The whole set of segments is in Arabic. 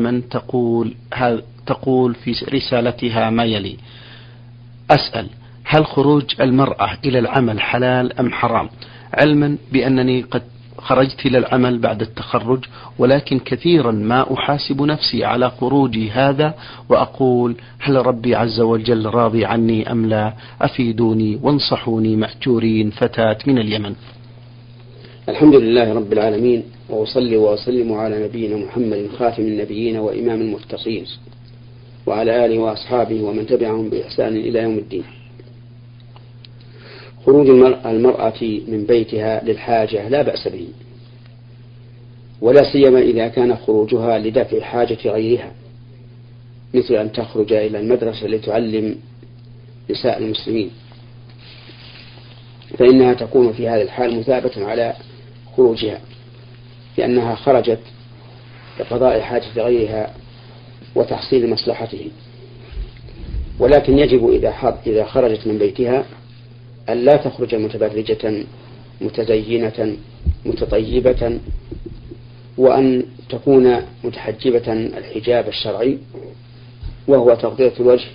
من تقول تقول في رسالتها ما يلي. أسأل هل خروج المرأة إلى العمل حلال أم حرام؟ علما بأنني قد خرجت إلى العمل بعد التخرج ولكن كثيرا ما أحاسب نفسي على خروجي هذا وأقول هل ربي عز وجل راضي عني أم لا؟ أفيدوني وانصحوني مأجورين فتاة من اليمن. الحمد لله رب العالمين وأصلي وأسلم على نبينا محمد خاتم النبيين وإمام المتقين وعلى آله وأصحابه ومن تبعهم بإحسان إلى يوم الدين. خروج المرأة من بيتها للحاجة لا بأس به ولا سيما إذا كان خروجها لدفع حاجة غيرها مثل أن تخرج إلى المدرسة لتعلم نساء المسلمين. فإنها تكون في هذا الحال مثابة على خروجها. لأنها خرجت لقضاء حاجة غيرها وتحصيل مصلحته. ولكن يجب إذا إذا خرجت من بيتها أن لا تخرج متبرجة متزينة متطيبة وأن تكون متحجبة الحجاب الشرعي وهو تغطية الوجه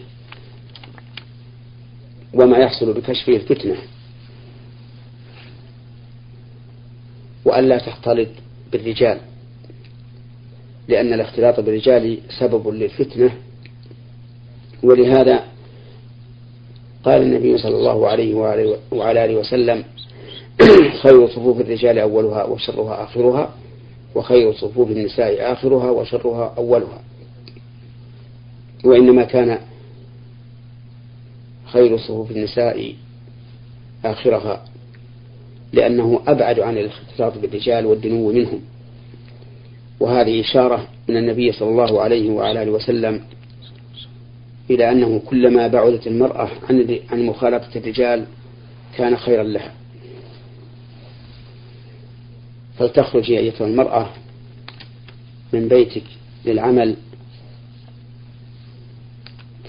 وما يحصل بكشفه الفتنة. وألا تختلط بالرجال لأن الاختلاط بالرجال سبب للفتنة. ولهذا قال النبي صلى الله عليه وعلى آله وسلم خير صفوف الرجال أولها وشرها آخرها وخير صفوف النساء آخرها وشرها أولها. وإنما كان خير صفوف النساء آخرها لأنه أبعد عن الاختلاط بالرجال والدنو منهم. وهذه إشارة من النبي صلى الله عليه وعلى آله وسلم إلى أنه كلما بعدت المرأة عن عن مخالطة الرجال كان خيرا لها. فلتخرجي أيتها المرأة من بيتك للعمل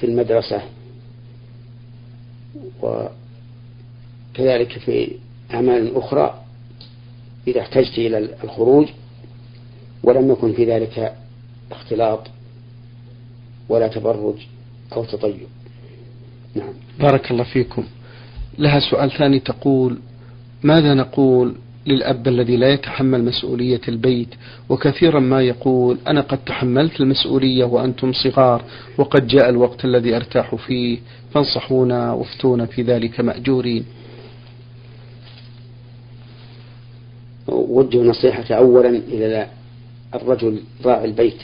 في المدرسة وكذلك في أعمال أخرى إذا احتجت إلى الخروج ولم يكن في ذلك اختلاط ولا تبرج أو تطيب. نعم. بارك الله فيكم. لها سؤال ثاني تقول ماذا نقول للأب الذي لا يتحمل مسؤولية البيت؟ وكثيرا ما يقول أنا قد تحملت المسؤولية وأنتم صغار وقد جاء الوقت الذي أرتاح فيه فانصحونا وافتونا في ذلك مأجورين. وجه نصيحة أولا إلى الرجل راعي البيت.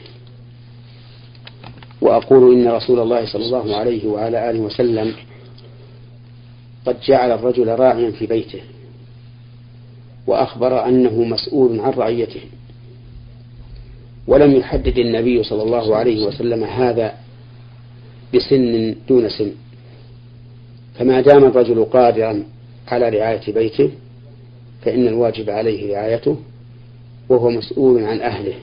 وأقول إن رسول الله صلى الله عليه وعلى آله وسلم قد جعل الرجل راعيا في بيته وأخبر أنه مسؤول عن رعيته. ولم يحدد النبي صلى الله عليه وسلم هذا بسن دون سن. فما دام الرجل قادرا على رعاية بيته فإن الواجب عليه رعايته وهو مسؤول عن أهله.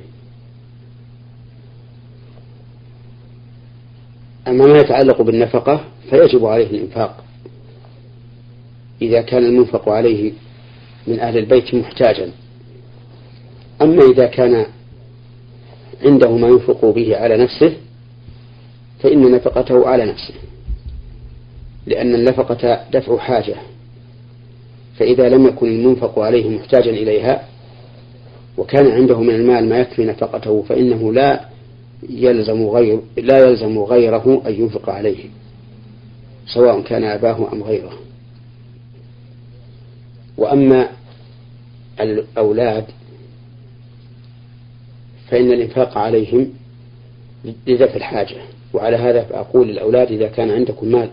أما ما يتعلق بالنفقة فيجب عليه الإنفاق. إذا كان المنفق عليه من أهل البيت محتاجا. أما إذا كان عنده ما ينفق به على نفسه فإن نفقته على نفسه لأن النفقة دفع حاجة. فإذا لم يكن المنفق عليه محتاجا إليها وكان عنده من المال ما يكفي نفقته فإنه لا يلزم غير لا يلزم غيره أن ينفق عليه سواء كان أباه أم غيره. وأما الأولاد فإن الإنفاق عليهم لدفع الحاجة وعلى هذا فأقول للأولاد إذا كان عندكم مال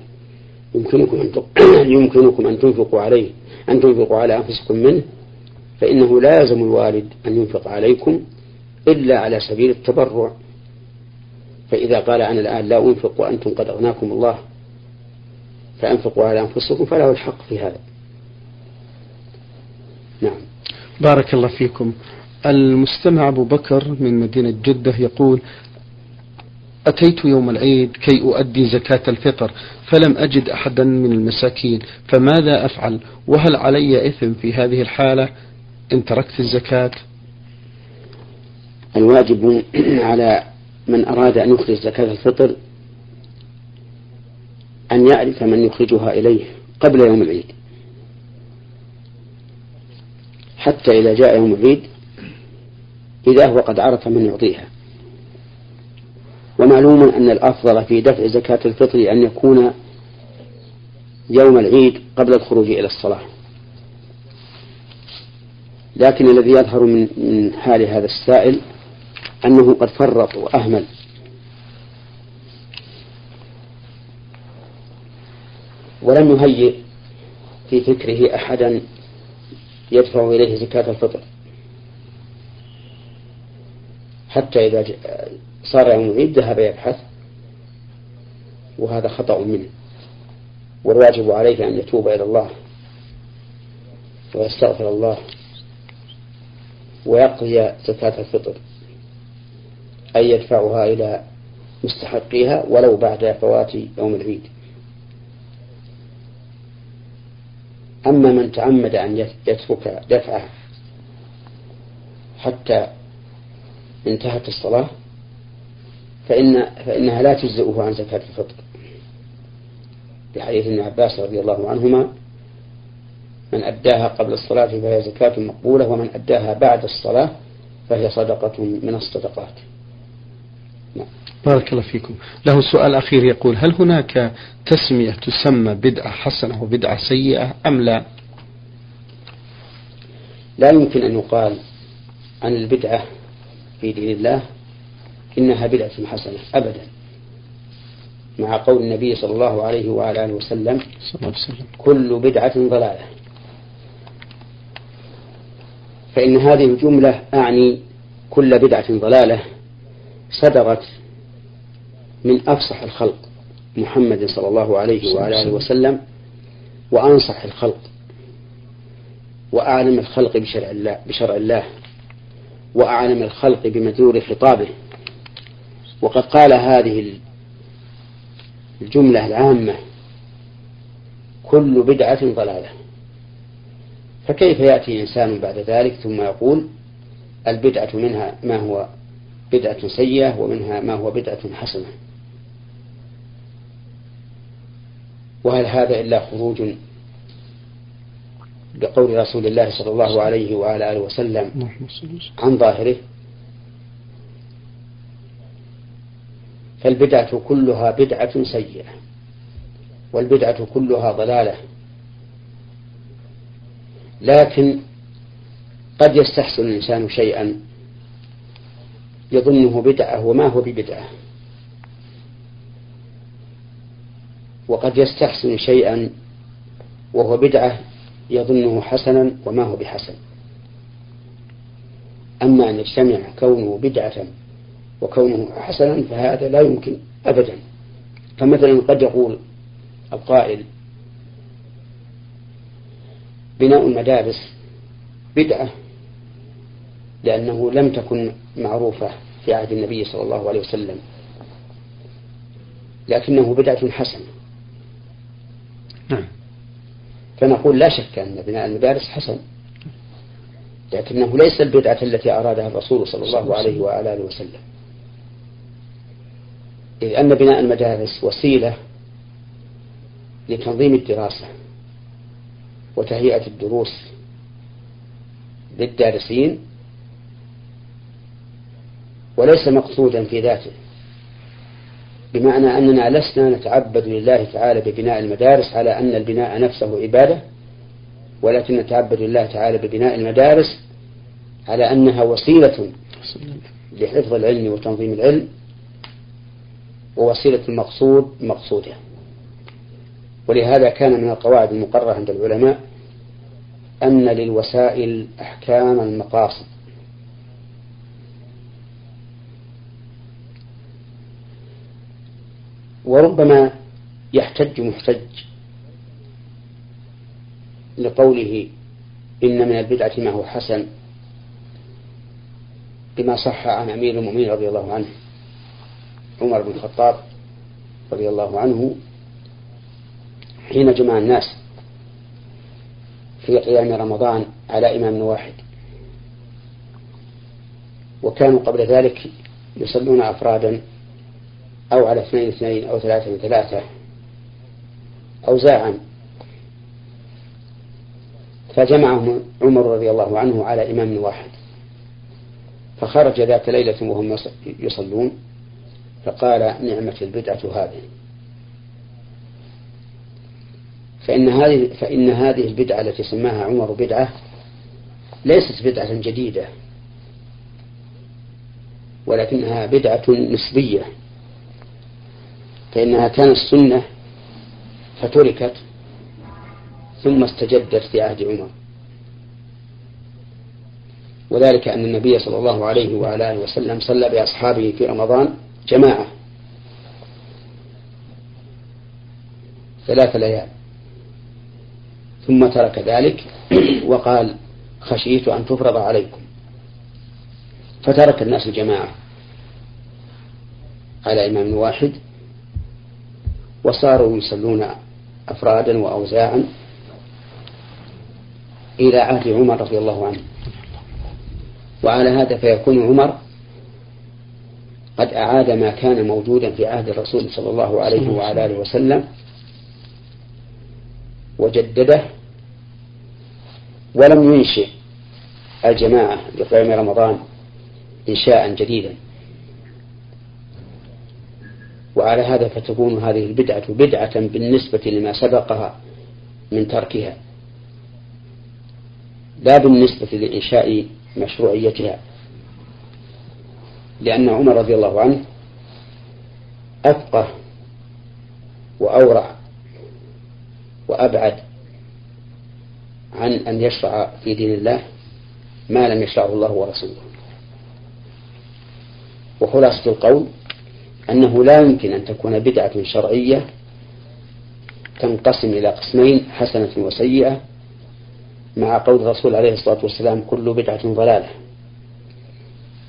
يمكنكم أن يمكنكم أن تنفقوا عليه أن تنفقوا على أنفسكم منه فإنه لا يلزم الوالد أن ينفق عليكم إلا على سبيل التبرع. فإذا قال أنا الآن لا أنفق وأنتم قد أغناكم الله فأنفقوا على أنفسكم فله الحق في هذا. نعم. بارك الله فيكم. المستمع أبو بكر من مدينة جدة يقول أتيت يوم العيد كي أؤدي زكاة الفطر فلم أجد أحدا من المساكين فماذا أفعل؟ وهل علي إثم في هذه الحالة؟ إن تركت الزكاة. الواجب على من أراد أن يخرج زكاة الفطر أن يعرف من يخرجها إليه قبل يوم العيد. حتى إذا جاء يوم العيد إذا هو قد عرف من يعطيها. ومعلوم أن الأفضل في دفع زكاة الفطر أن يكون يوم العيد قبل الخروج إلى الصلاة. لكن الذي يظهر من من حال هذا السائل أنه قد فرط وأهمل. ولم يهيئ في فكره أحدا يدفع إليه زكاة الفطر. حتى إذا صار يوم العيد ذهب يبحث وهذا خطأ منه. والواجب عليه أن يتوب إلى الله ويستغفر الله ويقضي زكاة الفطر. أي يدفعها إلى مستحقيها ولو بعد فوات يوم العيد. أما من تعمد أن يترك دفعه حتى انتهت الصلاة فإن فإنها لا تجزئه عن زكاة الفطر. بحديث ابن عباس رضي الله عنهما من أداها قبل الصلاة فهي زكاة مقبولة ومن أداها بعد الصلاة فهي صدقة من الصدقات. نعم. بارك الله فيكم. له سؤال أخير يقول هل هناك تسمية تسمى بدعة حسنة وبدعة سيئة أم لا؟ لا يمكن أن يقال عن البدعة في دين الله إنها بدعة حسنة أبدا. مع قول النبي صلى الله عليه وعلى آله وسلم كل بدعة ضلالة. فإن هذه الجملة أعني كل بدعة ضلالة صدرت من أفصح الخلق محمد صلى الله عليه وعلى آله وسلم وأنصح الخلق وأعلم الخلق بشرع الله بشرع الله. وأعلم الخلق بمدلول خطابه. وقد قال هذه الجملة العامة كل بدعة ضلالة. فكيف يأتي إنسان بعد ذلك ثم يقول البدعة منها ما هو بدعة سيئة ومنها ما هو بدعة حسنة؟ وهل هذا إلا خروج بقول رسول الله صلى الله عليه وعلى آله وسلم عن ظاهره فالبدعة كلها بدعة سيئة والبدعة كلها ضلالة لكن قد يستحسن الإنسان شيئا يظنه بدعة وما هو ببدعة وقد يستحسن شيئا وهو بدعة يظنه حسنا وما هو بحسن. أما أن يجتمع كونه بدعة وكونه حسنا فهذا لا يمكن أبدا. فمثلا قد يقول القائل بناء المدارس بدعة لأنه لم تكن معروفة في عهد النبي صلى الله عليه وسلم لكنه بدعة حسنة. نعم. فنقول لا شك أن بناء المدارس حسن لكنه ليس البدعة التي أرادها الرسول صلى الله عليه وعلى آله وسلم. إذ أن بناء المدارس وسيلة لتنظيم الدراسة وتهيئة الدروس للدارسين وليس مقصودا في ذاته. بمعنى أننا لسنا نتعبد لله تعالى ببناء المدارس على أن البناء نفسه عبادة ولكن نتعبد لله تعالى ببناء المدارس على أنها وسيلة لحفظ العلم وتنظيم العلم ووسيلة المقصود مقصودة. ولهذا كان من القواعد المقررة عند العلماء أن للوسائل أحكام المقاصد. وربما يحتج محتج لقوله إن من البدعة ما هو حسن بما صح عن أمير المؤمنين رضي الله عنه. عمر بن الخطاب رضي الله عنه حين جمع الناس في قيام رمضان على إمام واحد. وكانوا قبل ذلك يصلون أفرادا أو على اثنين اثنين أو ثلاثة ثلاثة أوزاعا فجمعهم عمر رضي الله عنه على إمام واحد. فخرج ذات ليلة وهم يصلون. فقال نعمة البدعة هذه. فإن هذه فإن هذه البدعة التي سماها عمر بدعة ليست بدعة جديدة ولكنها بدعة نسبية. فإنها كانت سنة فتركت ثم استجدت في عهد عمر. وذلك أن النبي صلى الله عليه وعلى آله وسلم صلى بأصحابه في رمضان جماعة. ثلاث ليال. ثم ترك ذلك وقال خشيت أن تفرض عليكم. فترك الناس الجماعة على إمام واحد وصاروا يصلون أفرادا وأوزاعا إلى عهد عمر رضي الله عنه. وعلى هذا فيكون عمر قد أعاد ما كان موجودا في عهد الرسول صلى الله عليه وعلى آله وسلم وجدده ولم ينشئ الجماعة لقيام رمضان إنشاء جديدا. وعلى هذا فتكون هذه البدعة بدعة بالنسبة لما سبقها من تركها. لا بالنسبة لإنشاء مشروعيتها. لأن عمر رضي الله عنه أفقه وأورع وأبعد عن أن يشرع في دين الله ما لم يشرعه الله ورسوله. وخلاصة القول أنه لا يمكن أن تكون بدعة شرعية تنقسم إلى قسمين حسنة وسيئة مع قول الرسول عليه الصلاة والسلام كل بدعة ضلالة.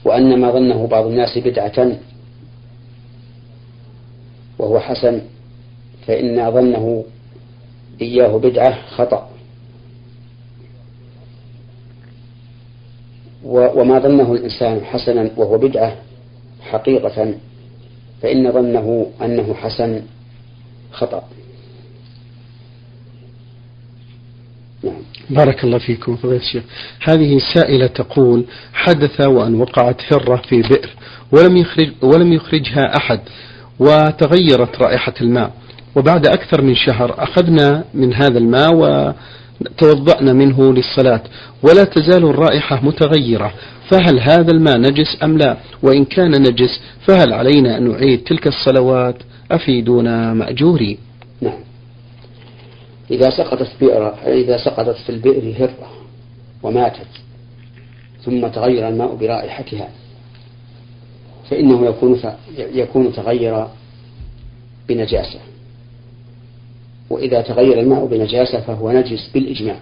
وأن ما ظنه بعض الناس بدعة وهو حسن فإن ظنه إياه بدعة خطأ. وما ظنه الإنسان حسنا وهو بدعة حقيقة فإن ظنه أنه حسن خطأ. نعم. بارك الله فيكم الشيخ. هذه سائلة تقول حدث وأن وقعت هرة في بئر ولم يخرج ولم يخرجها أحد وتغيرت رائحة الماء. وبعد أكثر من شهر أخذنا من هذا الماء وتوضأنا منه للصلاة ولا تزال الرائحة متغيرة. فهل هذا الماء نجس أم لا؟ وإن كان نجس فهل علينا أن نعيد تلك الصلوات؟ أفيدونا مأجوري. نعم. إذا سقطت بئر إذا سقطت في البئر هرة وماتت ثم تغير الماء برائحتها فإنه يكون يكون تغير بنجاسة. وإذا تغير الماء بنجاسة فهو نجس بالإجماع.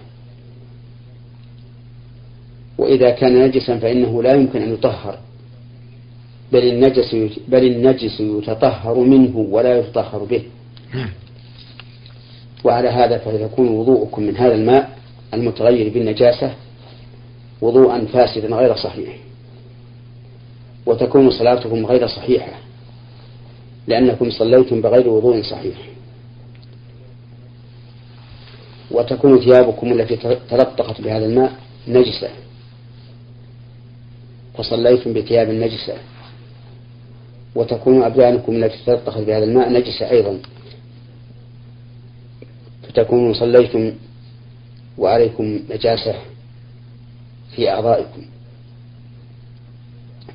وإذا كان نجسا فإنه لا يمكن أن يطهر. بل النجس بل النجس يتطهر منه ولا يتطهر به. نعم. وعلى هذا فيكون وضوءكم من هذا الماء المتغير بالنجاسة وضوءا فاسدا غير صحيح. وتكون صلاتكم غير صحيحة لأنكم صليتم بغير وضوء صحيح. وتكون ثيابكم التي تلطخت بهذا الماء نجسة. فصليتم بثياب نجسة وتكون أبدانكم التي تلطخت بهذا الماء نجسة أيضا. فتكونوا صليتم وعليكم نجاسة في أعضائكم.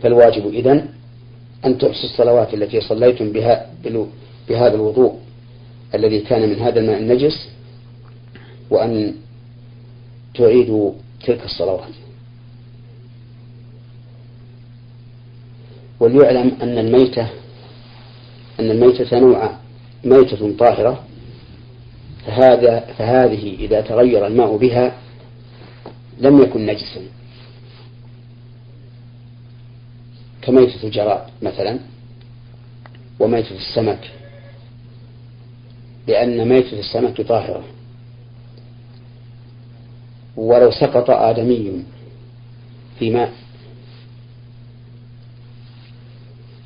فالواجب إذن أن تحصوا الصلوات التي صليتم بها بهذا الوضوء الذي كان من هذا الماء النجس وأن تعيدوا تلك الصلوات. وليعلم أن الميتة أن الميتة نوعان ميتة طاهرة فهذا فهذه إذا تغير الماء بها لم يكن نجسا. كميتة الجراد مثلا وميتة السمك لأن ميتة السمك طاهرة. ولو سقط آدمي في ماء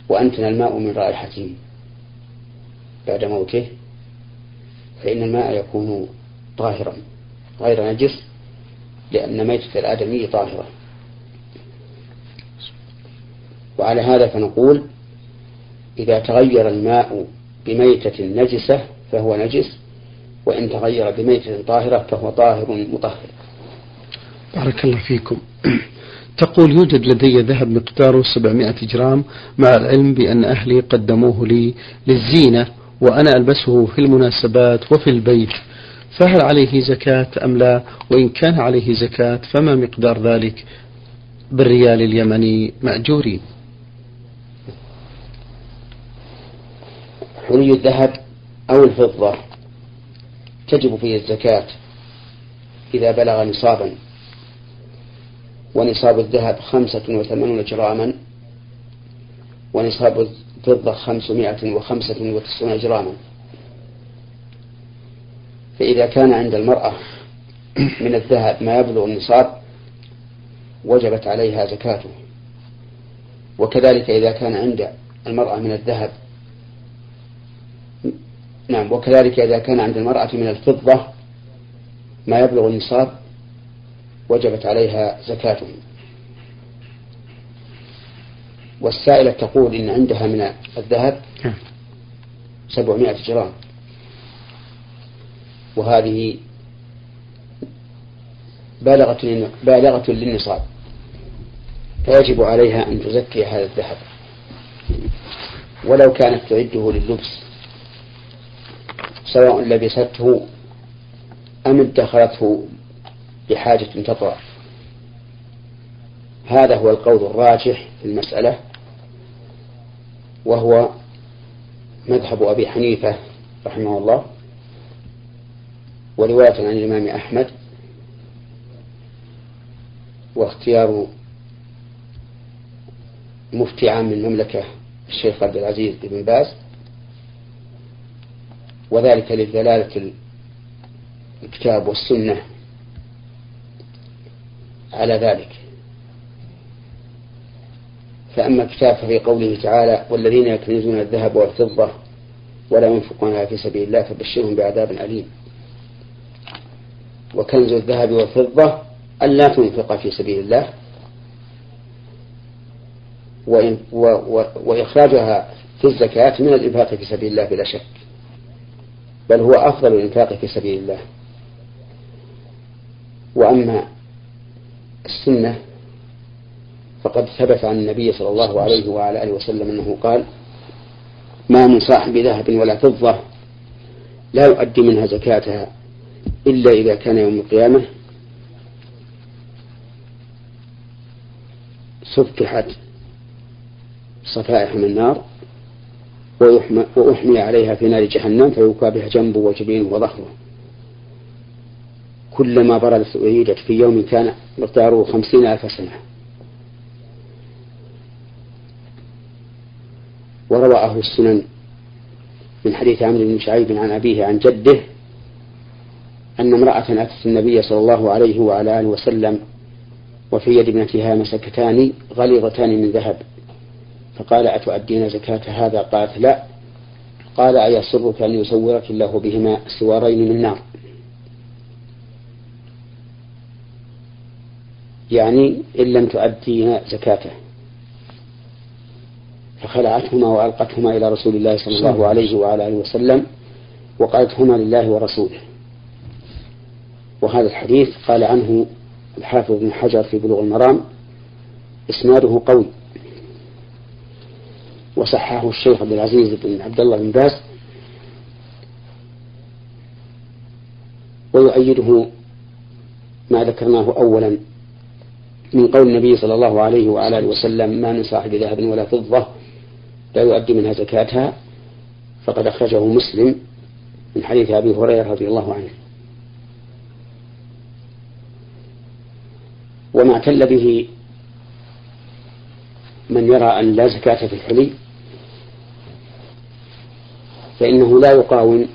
وأنتن الماء من رائحته بعد موته فإن الماء يكون طاهرا. غير نجس لأن ميتة الآدمي طاهرة. وعلى هذا فنقول إذا تغير الماء بميتة نجسة فهو نجس وإن تغير بميتة طاهرة فهو طاهر مطهر. بارك الله فيكم. تقول يوجد لدي ذهب مقداره 700 جرام مع العلم بأن أهلي قدموه لي للزينة وأنا ألبسه في المناسبات وفي البيت. فهل عليه زكاة أم لا؟ وإن كان عليه زكاة فما مقدار ذلك؟ بالريال اليمني مأجورين. حلي الذهب أو الفضة تجب فيه الزكاة إذا بلغ نصابا. ونصاب الذهب خمسة وثمانون جراما ونصاب الفضة خمسمائة وخمسة وتسعون جراما. فإذا كان عند المرأة من الذهب ما يبلغ النصاب وجبت عليها زكاته. وكذلك إذا كان عند المرأة من الذهب نعم وكذلك إذا كان عند المرأة من الفضة ما يبلغ النصاب وجبت عليها زكاته والسائلة تقول إن عندها من الذهب. سبعمائة جرام. وهذه بالغة بالغة للنصاب. فيجب عليها أن تزكي هذا الذهب. ولو كانت تعده لللبس. سواء لبسته أم ادخرته بحاجة تطرأ. هذا هو القول الراجح في المسألة وهو مذهب أبي حنيفة رحمه الله ورواية عن الإمام أحمد واختيار مفتي عام المملكة الشيخ عبد العزيز بن باز وذلك لدلالة الكتاب والسنة على ذلك. فأما الكتاب ففي قوله تعالى والذين يكنزون الذهب والفضة ولا ينفقونها في سبيل الله فبشرهم بعذاب أليم. وكنز الذهب والفضة ألا تنفق في سبيل الله. وإخراجها في الزكاة من الإنفاق في سبيل الله بلا شك. بل هو أفضل الإنفاق في سبيل الله. وأما السنة فقد ثبت عن النبي صلى الله عليه وعلى آله وسلم أنه قال ما من صاحب ذهب ولا فضة لا يؤدي منها زكاتها إلا إذا كان يوم القيامة سفحت صفائح من النار وأحمي عليها في نار جهنم فيوكى بها جنبه وجبينه وظهره كلما بردت أعيدت في يوم كان مقداره خمسين ألف سنة. وروى أهل السنن من حديث عمرو بن شعيب عن أبيه عن جده أن امرأة أتت النبي صلى الله عليه وعلى آله وسلم وفي يد ابنتها مسكتان غليظتان من ذهب. فقال أتؤدين زكاة هذا؟ قالت لا. قال أيسرك أن يصورك الله بهما سوارين من نار. يعني إن لم تؤدين زكاته. فخلعتهما وألقتهما إلى رسول الله صلى الله عليه وعلى آله وسلم وقالت هما لله ورسوله. وهذا الحديث قال عنه الحافظ بن حجر في بلوغ المرام إسناده قوي. وصححه الشيخ عبد العزيز بن عبد الله بن باز ويؤيده ما ذكرناه أولا. من قول النبي صلى الله عليه وعلى آله وسلم ما من صاحب ذهب ولا فضة لا يؤدي منها زكاتها فقد أخرجه مسلم من حديث أبي هريرة رضي الله عنه. وما اعتل به من يرى أن لا زكاة في الحلي فإنه لا يقاوم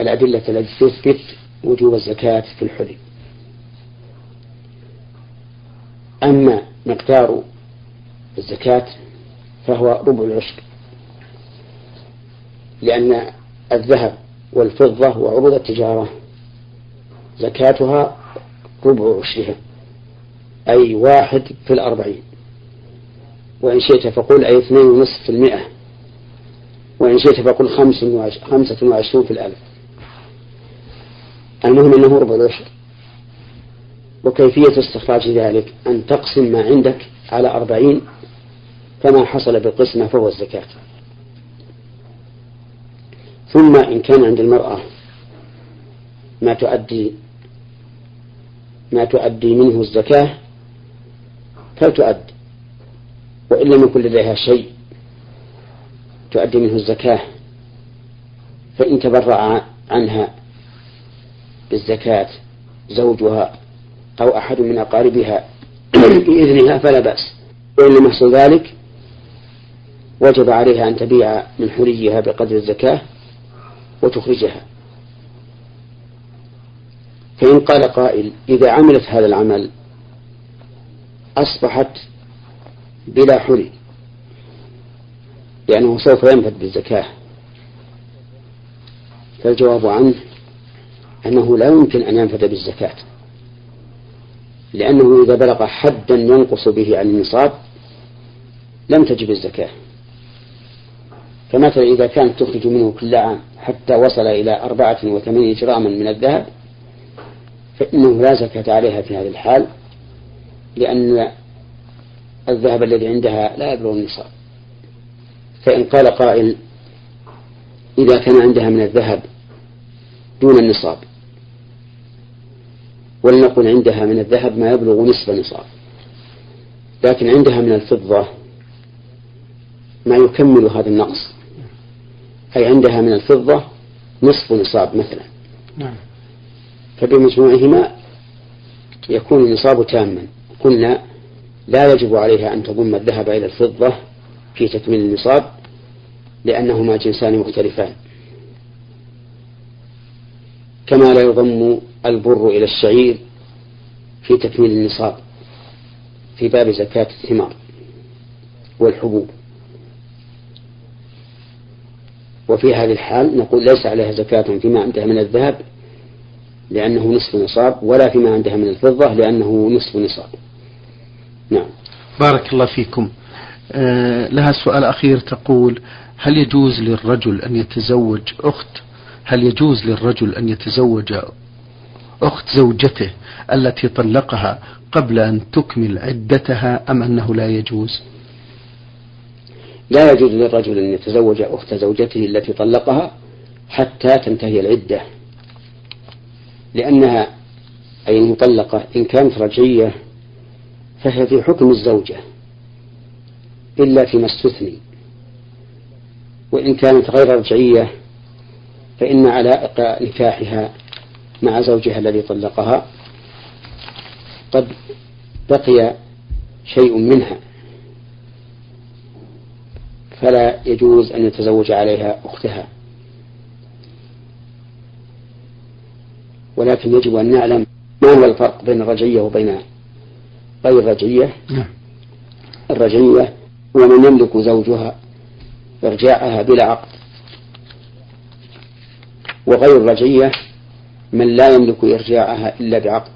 الأدلة التي تثبت وجوب الزكاة في الحلي. أما مقدار الزكاة فهو ربع العشر لأن الذهب والفضة وعروض التجارة زكاتها ربع عشرها أي واحد في الأربعين وإن شئت فقل أي اثنين ونصف في المئة وإن شئت فقل خمسة وعشرون في الألف. المهم أنه ربع العشر. وكيفية استخراج ذلك؟ أن تقسم ما عندك على أربعين فما حصل بالقسمة فهو الزكاة. ثم إن كان عند المرأة ما تؤدي ما تؤدي منه الزكاة فلتؤد وإن لم يكن لديها شيء تؤدي منه الزكاة فإن تبرع عنها بالزكاة زوجها أو أحد من أقاربها بإذنها فلا بأس. وإن لم يحصل ذلك وجب عليها أن تبيع من حليها بقدر الزكاة وتخرجها. فإن قال قائل إذا عملت هذا العمل أصبحت بلا حلي لأنه سوف ينفد بالزكاة. فالجواب عنه أنه لا يمكن أن ينفد بالزكاة. لأنه إذا بلغ حدا ينقص به عن النصاب لم تجب الزكاة. فمثلا إذا كانت تخرج منه كل عام حتى وصل إلى أربعة وثمانين جراما من الذهب فإنه لا زكاة عليها في هذه الحال لأن الذهب الذي عندها لا يبلغ النصاب. فإن قال قائل إذا كان عندها من الذهب دون النصاب ولنقل عندها من الذهب ما يبلغ نصف نصاب. لكن عندها من الفضة ما يكمل هذا النقص. أي عندها من الفضة نصف نصاب مثلا. نعم. فبمجموعهما يكون النصاب تاما. قلنا لا يجب عليها أن تضم الذهب إلى الفضة في تكميل النصاب لأنهما جنسان مختلفان. كما لا يضم البر إلى الشعير في تكميل النصاب في باب زكاة الثمار والحبوب. وفي هذه الحال نقول ليس عليها زكاة فيما عندها من الذهب لأنه نصف نصاب ولا فيما عندها من الفضة لأنه نصف نصاب. نعم. بارك الله فيكم. آه لها سؤال أخير تقول هل يجوز للرجل أن يتزوج أخت هل يجوز للرجل أن يتزوج أخت زوجته التي طلقها قبل أن تكمل عدتها أم أنه لا يجوز؟ لا يجوز للرجل أن يتزوج أخت زوجته التي طلقها حتى تنتهي العدة لأنها أي المطلقة إن كانت رجعية فهي في حكم الزوجة إلا فيما استثني وإن كانت غير رجعية فإن علائق نكاحها مع زوجها الذي طلقها قد بقي شيء منها. فلا يجوز أن يتزوج عليها أختها. ولكن يجب أن نعلم ما هو الفرق بين الرجعية وبين غير الرجعية. نعم. الرجعية هو من يملك زوجها إرجاعها بلا عقد. وغير الرجعية من لا يملك إرجاعها إلا بعقد.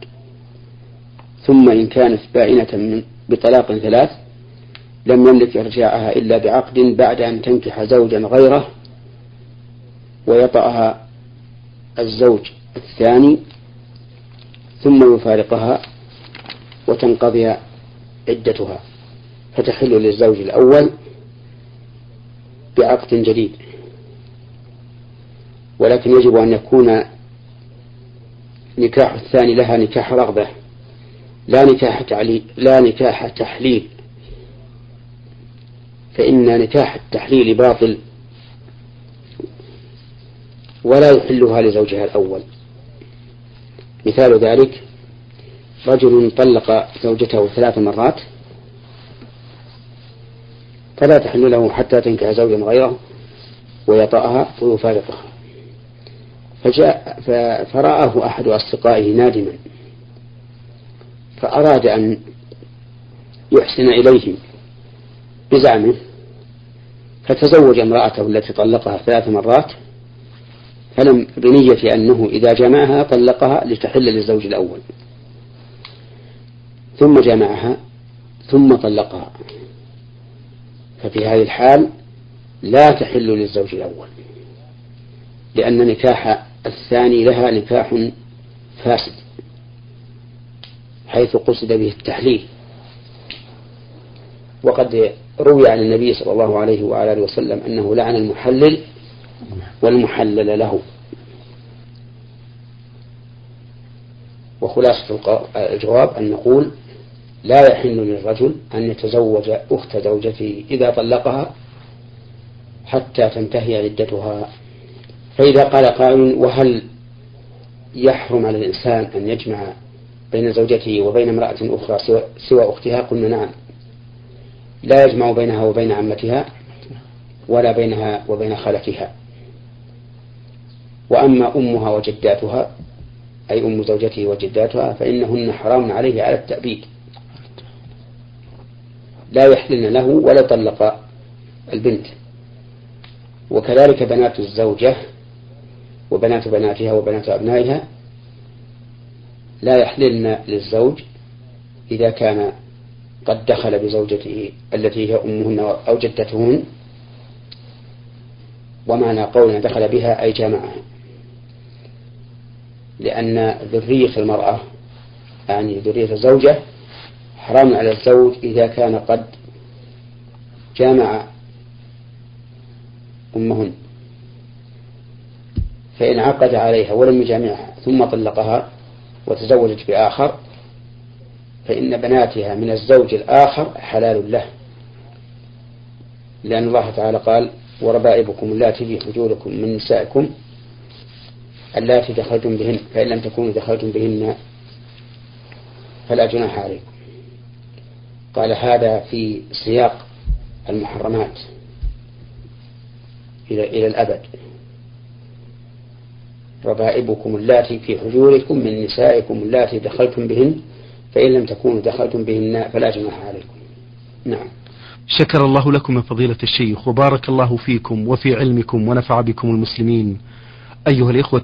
ثم إن كانت بائنة من بطلاق ثلاث لم يملك إرجاعها إلا بعقد بعد أن تنكح زوجا غيره ويطأها الزوج الثاني ثم يفارقها وتنقضي عدتها فتحل للزوج الأول بعقد جديد. ولكن يجب أن يكون نكاح الثاني لها نكاح رغبة لا نكاح تعليل لا نكاح تحليل. فإن نكاح التحليل باطل ولا يحلها لزوجها الأول. مثال ذلك رجل طلق زوجته ثلاث مرات فلا تحل له حتى تنكح زوجا غيره ويطأها ويفارقها. فجاء فرآه أحد أصدقائه نادما فأراد أن يحسن إليه بزعمه فتزوج امرأته التي طلقها ثلاث مرات فلم بنية أنه إذا جمعها طلقها لتحل للزوج الأول ثم جمعها ثم طلقها. ففي هذه الحال لا تحل للزوج الأول لأن نكاح الثاني لها نكاح فاسد حيث قصد به التحليل. وقد روي عن النبي صلى الله عليه وعلى آله وسلم أنه لعن المحلل والمحلل له. وخلاصة الجواب أن نقول لا يحل للرجل أن يتزوج أخت زوجته إذا طلقها حتى تنتهي عدتها. فإذا قال قائل وهل يحرم على الإنسان أن يجمع بين زوجته وبين امرأة أخرى سوى, سوى أختها؟ قلنا نعم. لا يجمع بينها وبين عمتها ولا بينها وبين خالتها. وأما أمها وجداتها أي أم زوجته وجداتها فإنهن حرام عليه على التأبيد. لا يحلن له ولا طلق البنت. وكذلك بنات الزوجة وبنات بناتها وبنات أبنائها لا يحللن للزوج إذا كان قد دخل بزوجته التي هي أمهن أو جدتهن ومعنى قولنا دخل بها أي جامعها. لأن ذرية المرأة يعني ذرية الزوجة حرام على الزوج إذا كان قد جامع أمهن. فإن عقد عليها ولم يجامعها ثم طلقها وتزوجت بآخر فإن بناتها من الزوج الآخر حلال له. لأن الله تعالى قال وربائبكم اللاتي في حجوركم من نسائكم اللاتي دخلتم بهن فإن لم تكونوا دخلتم بهن فلا جناح عليكم. قال هذا في سياق المحرمات إلى إلى الأبد. ربائبكم اللاتي في حجوركم من نسائكم اللاتي دخلتم بهن فإن لم تكونوا دخلتم بهن فلا جناح عليكم. نعم. شكر الله لكم من فضيلة الشيخ وبارك الله فيكم وفي علمكم ونفع بكم المسلمين. أيها الإخوة